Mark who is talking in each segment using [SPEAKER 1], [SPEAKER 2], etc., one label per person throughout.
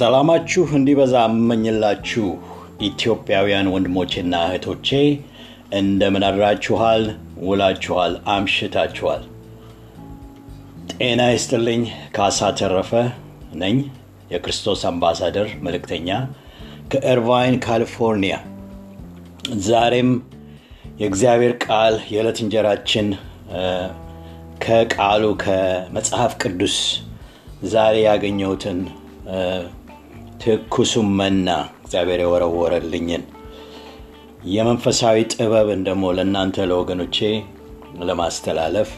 [SPEAKER 1] ሰላማችሁ እንዲበዛ እመኝላችሁ ኢትዮጵያውያን ወንድሞቼና እህቶቼ እንደምን አድራችኋል? ውላችኋል? አምሽታችኋል? ጤና ይስጥልኝ። ካሳ ተረፈ ነኝ። የክርስቶስ አምባሳደር መልእክተኛ ከእርቫይን ካሊፎርኒያ። ዛሬም የእግዚአብሔር ቃል የዕለት እንጀራችን ከቃሉ ከመጽሐፍ ቅዱስ ዛሬ ያገኘሁትን ትኩሱም መና እግዚአብሔር የወረወረልኝን የመንፈሳዊ ጥበብን ደግሞ ለእናንተ ለወገኖቼ ለማስተላለፍ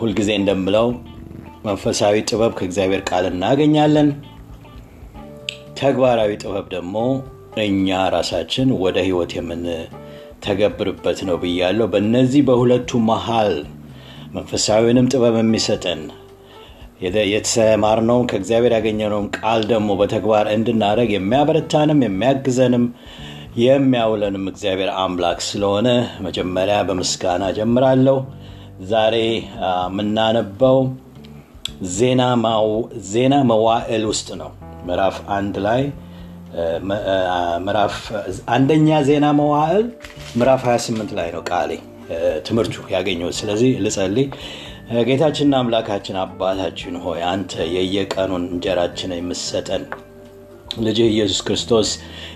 [SPEAKER 1] ሁልጊዜ እንደምለው መንፈሳዊ ጥበብ ከእግዚአብሔር ቃል እናገኛለን። ተግባራዊ ጥበብ ደግሞ እኛ ራሳችን ወደ ህይወት የምንተገብርበት ነው ብያለሁ። በእነዚህ በሁለቱ መሃል መንፈሳዊንም ጥበብ የሚሰጠን የተማርነውን ከእግዚአብሔር ያገኘነውን ቃል ደግሞ በተግባር እንድናደረግ የሚያበረታንም የሚያግዘንም የሚያውለንም እግዚአብሔር አምላክ ስለሆነ መጀመሪያ በምስጋና ጀምራለሁ። ዛሬ የምናነበው ዜና መዋዕል ውስጥ ነው። ምዕራፍ አንድ ላይ ምዕራፍ አንደኛ ዜና መዋዕል ምዕራፍ 28 ላይ ነው ቃሌ ትምህርቱ ያገኘው ስለዚህ ልጸልይ ጌታችንና አምላካችን አባታችን ሆይ አንተ የየቀኑን እንጀራችን የምሰጠን ልጅ ኢየሱስ ክርስቶስ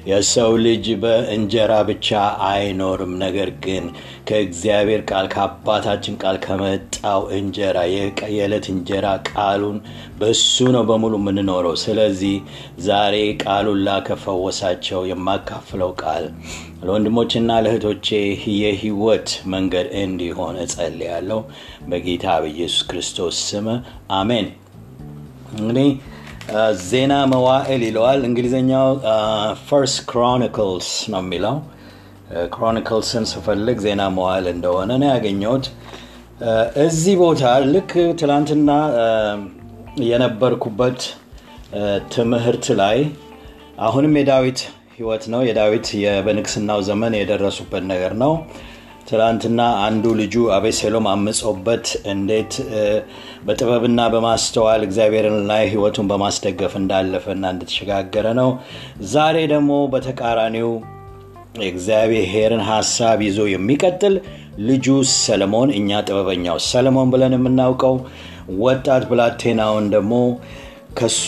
[SPEAKER 1] የሰው ልጅ በእንጀራ ብቻ አይኖርም። ነገር ግን ከእግዚአብሔር ቃል ከአባታችን ቃል ከመጣው እንጀራ የዕለት እንጀራ ቃሉን በሱ ነው በሙሉ የምንኖረው። ስለዚህ ዛሬ ቃሉን ላከፈወሳቸው የማካፍለው ቃል ለወንድሞችና ለእህቶቼ የህይወት መንገድ እንዲሆን እጸልያለሁ። በጌታ በኢየሱስ ክርስቶስ ስም አሜን። እንግዲህ ዜና መዋዕል ይለዋል። እንግሊዝኛው First Chronicles ነው የሚለው። Chronicles ን ስፈልግ ዜና መዋዕል እንደሆነ ነው ያገኘሁት። እዚህ ቦታ ልክ ትላንትና የነበርኩበት ትምህርት ላይ አሁንም የዳዊት ህይወት ነው። የዳዊት በንግስናው ዘመን የደረሱበት ነገር ነው ትላንትና አንዱ ልጁ አቤሴሎም አምጾበት እንዴት በጥበብና በማስተዋል እግዚአብሔርን ላይ ህይወቱን በማስደገፍ እንዳለፈና እንደተሸጋገረ ነው። ዛሬ ደግሞ በተቃራኒው የእግዚአብሔርን ሀሳብ ይዞ የሚቀጥል ልጁ ሰለሞን እኛ ጥበበኛው ሰለሞን ብለን የምናውቀው ወጣት ብላቴናውን ደግሞ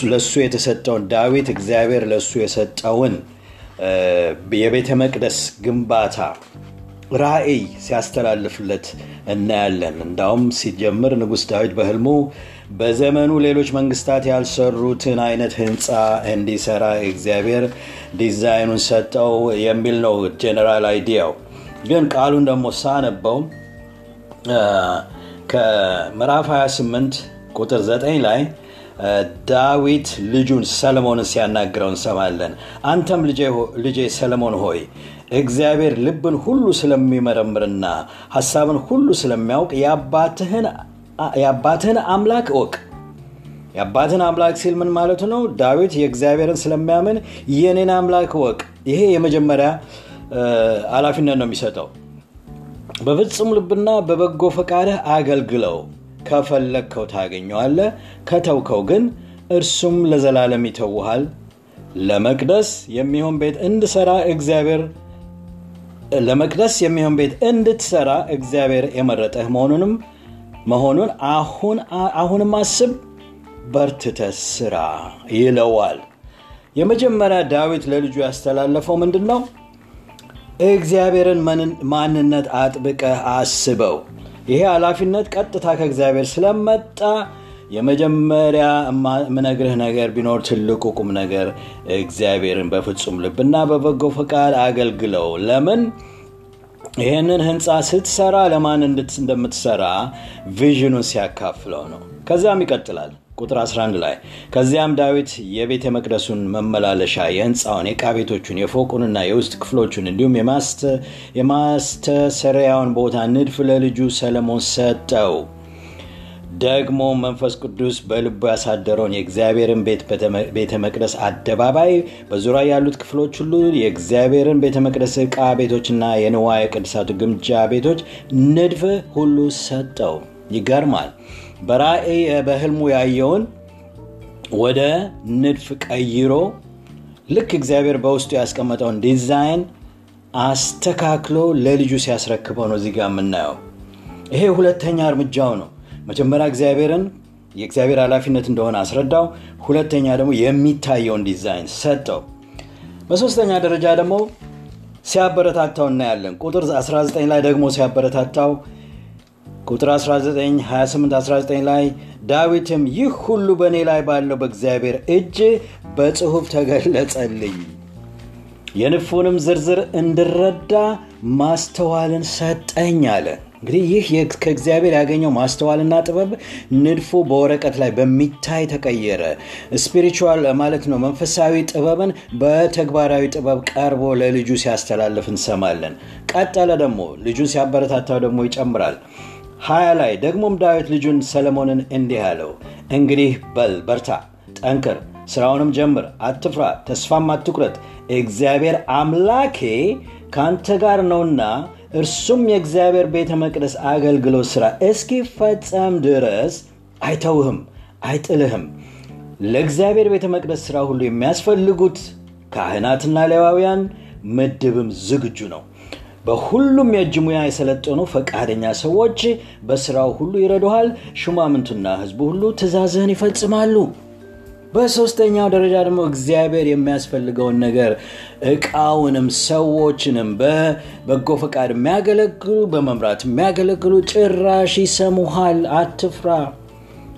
[SPEAKER 1] ለሱ የተሰጠውን ዳዊት እግዚአብሔር ለሱ የሰጠውን የቤተ መቅደስ ግንባታ ራእይ ሲያስተላልፍለት እናያለን። እንዳውም ሲጀምር ንጉሥ ዳዊት በህልሙ በዘመኑ ሌሎች መንግስታት ያልሰሩትን አይነት ህንፃ እንዲሰራ እግዚአብሔር ዲዛይኑን ሰጠው የሚል ነው ጀነራል አይዲያው። ግን ቃሉን ደግሞ ሳነበው ከምዕራፍ 28 ቁጥር 9 ላይ ዳዊት ልጁን ሰለሞንን ሲያናግረው እንሰማለን። አንተም ልጄ ሰለሞን ሆይ እግዚአብሔር ልብን ሁሉ ስለሚመረምርና ሀሳብን ሁሉ ስለሚያውቅ የአባትህን አምላክ እወቅ። የአባትን አምላክ ሲል ምን ማለቱ ነው? ዳዊት የእግዚአብሔርን ስለሚያምን የኔን አምላክ እወቅ። ይሄ የመጀመሪያ ኃላፊነት ነው የሚሰጠው። በፍጹም ልብና በበጎ ፈቃድህ አገልግለው። ከፈለግከው ታገኘዋለ ከተውከው ግን እርሱም ለዘላለም ይተውሃል። ለመቅደስ የሚሆን ቤት እንድሰራ እግዚአብሔር ለመቅደስ የሚሆን ቤት እንድትሰራ እግዚአብሔር የመረጠህ መሆኑንም መሆኑን አሁንም አስብ በርትተ ስራ ይለዋል። የመጀመሪያ ዳዊት ለልጁ ያስተላለፈው ምንድን ነው እግዚአብሔርን ማንነት አጥብቀህ አስበው። ይሄ ኃላፊነት ቀጥታ ከእግዚአብሔር ስለመጣ የመጀመሪያ ምነግርህ ነገር ቢኖር ትልቁ ቁም ነገር እግዚአብሔርን በፍጹም ልብና በበጎ ፈቃድ አገልግለው። ለምን? ይህንን ህንፃ ስትሰራ ለማን እንደምትሰራ ቪዥኑን ሲያካፍለው ነው። ከዚያም ይቀጥላል ቁጥር 11 ላይ። ከዚያም ዳዊት የቤተ መቅደሱን መመላለሻ የህንፃውን የቃ ቤቶቹን የፎቁንና የውስጥ ክፍሎቹን እንዲሁም የማስተሰሪያውን ቦታ ንድፍ ለልጁ ሰለሞን ሰጠው ደግሞ መንፈስ ቅዱስ በልቡ ያሳደረውን የእግዚአብሔርን ቤተ መቅደስ አደባባይ በዙሪያ ያሉት ክፍሎች ሁሉ የእግዚአብሔርን ቤተ መቅደስ ዕቃ ቤቶችና የንዋየ ቅድሳቱ ግምጃ ቤቶች ንድፍ ሁሉ ሰጠው ይገርማል በራእይ በህልሙ ያየውን ወደ ንድፍ ቀይሮ ልክ እግዚአብሔር በውስጡ ያስቀመጠውን ዲዛይን አስተካክሎ ለልጁ ሲያስረክበው ነው እዚጋ የምናየው። ይሄ ሁለተኛ እርምጃው ነው። መጀመሪያ እግዚአብሔርን የእግዚአብሔር ኃላፊነት እንደሆነ አስረዳው። ሁለተኛ ደግሞ የሚታየውን ዲዛይን ሰጠው። በሶስተኛ ደረጃ ደግሞ ሲያበረታታው እናያለን። ቁጥር 19 ላይ ደግሞ ሲያበረታታው ቁጥር 19 28 19 ላይ ዳዊትም ይህ ሁሉ በእኔ ላይ ባለው በእግዚአብሔር እጅ በጽሑፍ ተገለጸልኝ፣ የንፉንም ዝርዝር እንድረዳ ማስተዋልን ሰጠኝ አለ። እንግዲህ ይህ ከእግዚአብሔር ያገኘው ማስተዋልና ጥበብ ንድፉ በወረቀት ላይ በሚታይ ተቀየረ። ስፒሪቹዋል ማለት ነው። መንፈሳዊ ጥበብን በተግባራዊ ጥበብ ቀርቦ ለልጁ ሲያስተላልፍ እንሰማለን። ቀጠለ ደግሞ ልጁን ሲያበረታታው ደግሞ ይጨምራል። ሀያ ላይ ደግሞም ዳዊት ልጁን ሰለሞንን እንዲህ አለው፣ እንግዲህ በል በርታ፣ ጠንክር፣ ስራውንም ጀምር፣ አትፍራ፣ ተስፋም አትቁረጥ። እግዚአብሔር አምላኬ ከአንተ ጋር ነውና እርሱም የእግዚአብሔር ቤተ መቅደስ አገልግሎት ሥራ እስኪፈጸም ድረስ አይተውህም፣ አይጥልህም። ለእግዚአብሔር ቤተ መቅደስ ሥራ ሁሉ የሚያስፈልጉት ካህናትና ሌዋውያን ምድብም ዝግጁ ነው። በሁሉም የእጅ ሙያ የሰለጠኑ ፈቃደኛ ሰዎች በሥራው ሁሉ ይረዱሃል። ሹማምንቱና ሕዝቡ ሁሉ ትእዛዝህን ይፈጽማሉ። በሶስተኛው ደረጃ ደግሞ እግዚአብሔር የሚያስፈልገውን ነገር እቃውንም ሰዎችንም በበጎ ፈቃድ የሚያገለግሉ በመምራት የሚያገለግሉ ጭራሽ ይሰሙሃል፣ አትፍራ።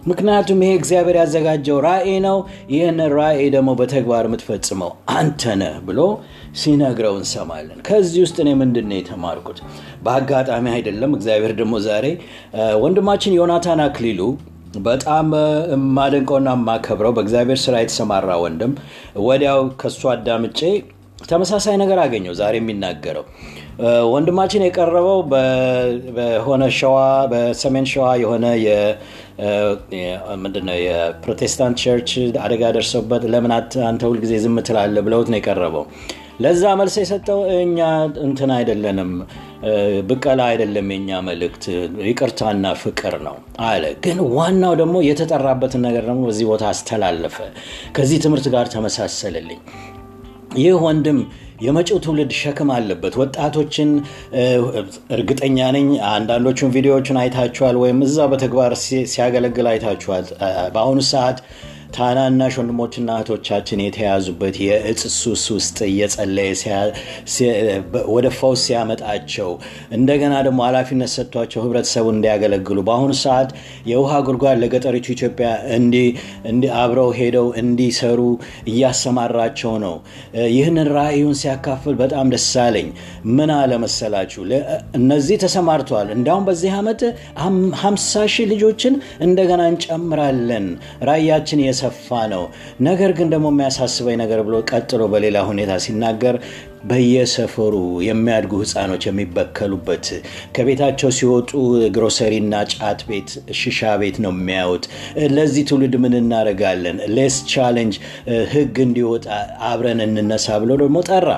[SPEAKER 1] ምክንያቱም ይሄ እግዚአብሔር ያዘጋጀው ራእይ ነው። ይህን ራእይ ደግሞ በተግባር የምትፈጽመው አንተ ብሎ ሲነግረው እንሰማለን። ከዚህ ውስጥ እኔ ምንድን የተማርኩት? በአጋጣሚ አይደለም። እግዚአብሔር ደግሞ ዛሬ ወንድማችን ዮናታን አክሊሉ በጣም የማደንቀውና የማከብረው በእግዚአብሔር ስራ የተሰማራ ወንድም ወዲያው ከሱ አዳምጬ ተመሳሳይ ነገር አገኘው። ዛሬ የሚናገረው ወንድማችን የቀረበው በሆነ ሸዋ በሰሜን ሸዋ የሆነ ምንድነው የፕሮቴስታንት ቸርች አደጋ ደርሰበት ለምን አንተ ሁልጊዜ ዝም ትላለህ ብለውት ነው የቀረበው። ለዛ መልስ የሰጠው እኛ እንትን አይደለንም፣ ብቀላ አይደለም የኛ መልእክት ይቅርታና ፍቅር ነው አለ። ግን ዋናው ደግሞ የተጠራበትን ነገር ደግሞ በዚህ ቦታ አስተላለፈ። ከዚህ ትምህርት ጋር ተመሳሰልልኝ። ይህ ወንድም የመጪው ትውልድ ሸክም አለበት። ወጣቶችን እርግጠኛ ነኝ አንዳንዶቹን ቪዲዮዎችን አይታችኋል፣ ወይም እዛ በተግባር ሲያገለግል አይታችኋል። በአሁኑ ሰዓት ታናናሽ ወንድሞችና እህቶቻችን የተያዙበት የእጽ ሱስ ውስጥ እየጸለየ ወደ ፈውስ ሲያመጣቸው እንደገና ደግሞ ኃላፊነት ሰጥቷቸው ህብረተሰቡን እንዲያገለግሉ በአሁኑ ሰዓት የውሃ ጉድጓድ ለገጠሪቱ ኢትዮጵያ አብረው ሄደው እንዲሰሩ እያሰማራቸው ነው። ይህንን ራእዩን ሲያካፍል በጣም ደስ አለኝ። ምን አለመሰላችሁ? እነዚህ ተሰማርተዋል። እንዲያውም በዚህ ዓመት ሀምሳ ሺህ ልጆችን እንደገና እንጨምራለን ራእያችን የሰፋ ነው። ነገር ግን ደግሞ የሚያሳስበኝ ነገር ብሎ ቀጥሎ በሌላ ሁኔታ ሲናገር በየሰፈሩ የሚያድጉ ህፃኖች የሚበከሉበት ከቤታቸው ሲወጡ ግሮሰሪና ጫት ቤት፣ ሽሻ ቤት ነው የሚያዩት። ለዚህ ትውልድ ምን እናደርጋለን? let's challenge ህግ እንዲወጣ አብረን እንነሳ ብሎ ደግሞ ጠራ።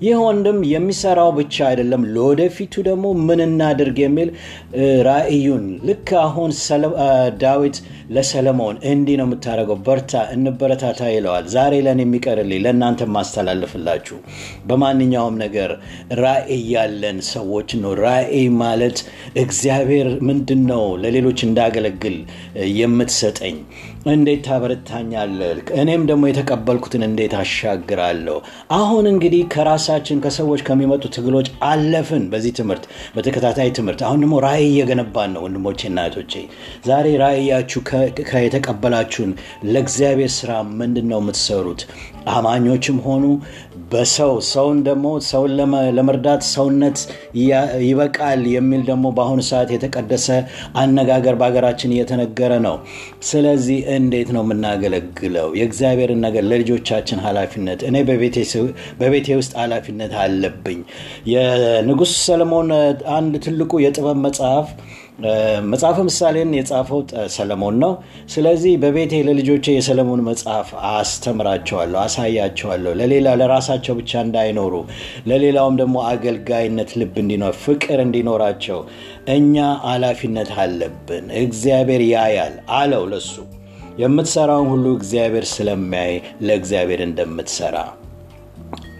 [SPEAKER 1] ይህ ወንድም የሚሰራው ብቻ አይደለም፣ ለወደፊቱ ደግሞ ምን እናድርግ የሚል ራእዩን ልክ አሁን ዳዊት ለሰለሞን እንዲህ ነው የምታደርገው፣ በርታ፣ እንበረታታ ይለዋል። ዛሬ ለን የሚቀርልኝ ለእናንተ ማስተላልፍላችሁ በማንኛውም ነገር ራእይ ያለን ሰዎች ነው። ራእይ ማለት እግዚአብሔር ምንድን ነው ለሌሎች እንዳገለግል የምትሰጠኝ እንዴት ታበረታኛለህ? እኔም ደግሞ የተቀበልኩትን እንዴት አሻግራለሁ? አሁን እንግዲህ ከራሳችን ከሰዎች ከሚመጡ ትግሎች አለፍን። በዚህ ትምህርት በተከታታይ ትምህርት አሁን ደግሞ ራእይ እየገነባን ነው። ወንድሞቼና እህቶቼ ዛሬ ራእያችሁ የተቀበላችሁን ለእግዚአብሔር ስራ ምንድን ነው የምትሰሩት? አማኞችም ሆኑ በሰው ሰውን ደግሞ ሰውን ለመርዳት ሰውነት ይበቃል የሚል ደግሞ በአሁኑ ሰዓት የተቀደሰ አነጋገር በሀገራችን እየተነገረ ነው። ስለዚህ እንዴት ነው የምናገለግለው? የእግዚአብሔርን ነገር ለልጆቻችን ኃላፊነት እኔ በቤቴ ውስጥ ኃላፊነት አለብኝ። የንጉሥ ሰለሞን አንድ ትልቁ የጥበብ መጽሐፍ መጽሐፈ ምሳሌን የጻፈው ሰለሞን ነው። ስለዚህ በቤቴ ለልጆቼ የሰለሞን መጽሐፍ አስተምራቸዋለሁ፣ አሳያቸዋለሁ። ለሌላ ለራሳቸው ብቻ እንዳይኖሩ ለሌላውም ደግሞ አገልጋይነት ልብ እንዲኖር ፍቅር እንዲኖራቸው እኛ ኃላፊነት አለብን። እግዚአብሔር ያያል አለው ለሱ የምትሰራውን ሁሉ እግዚአብሔር ስለሚያይ ለእግዚአብሔር እንደምትሰራ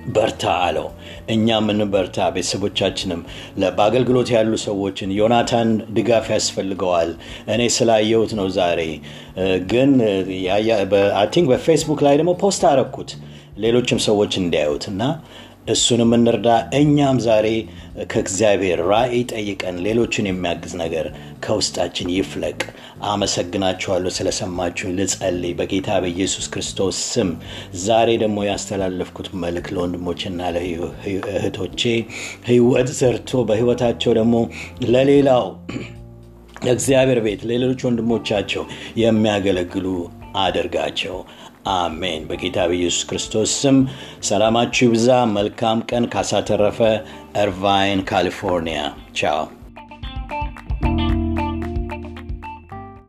[SPEAKER 1] በርታ አለው። እኛ ምን በርታ ቤተሰቦቻችንም። በአገልግሎት ያሉ ሰዎችን ዮናታን ድጋፍ ያስፈልገዋል። እኔ ስላየሁት ነው ዛሬ። ግን think በፌስቡክ ላይ ደግሞ post አረኩት ሌሎችም ሰዎች እንዲያዩት እና እሱንም እንርዳ። እኛም ዛሬ ከእግዚአብሔር ራእይ ጠይቀን ሌሎችን የሚያግዝ ነገር ከውስጣችን ይፍለቅ። አመሰግናችኋለሁ ስለሰማችሁኝ። ልጸልይ በጌታ በኢየሱስ ክርስቶስ ስም። ዛሬ ደግሞ ያስተላለፍኩት መልክ ለወንድሞችና ለእህቶቼ ህይወት ዘርቶ በህይወታቸው ደግሞ ለሌላው ለእግዚአብሔር ቤት ለሌሎች ወንድሞቻቸው የሚያገለግሉ አድርጋቸው አሜን። በጌታ በኢየሱስ ክርስቶስ ስም ሰላማችሁ ይብዛ። መልካም ቀን። ካሳተረፈ እርቫይን ካሊፎርኒያ። ቻው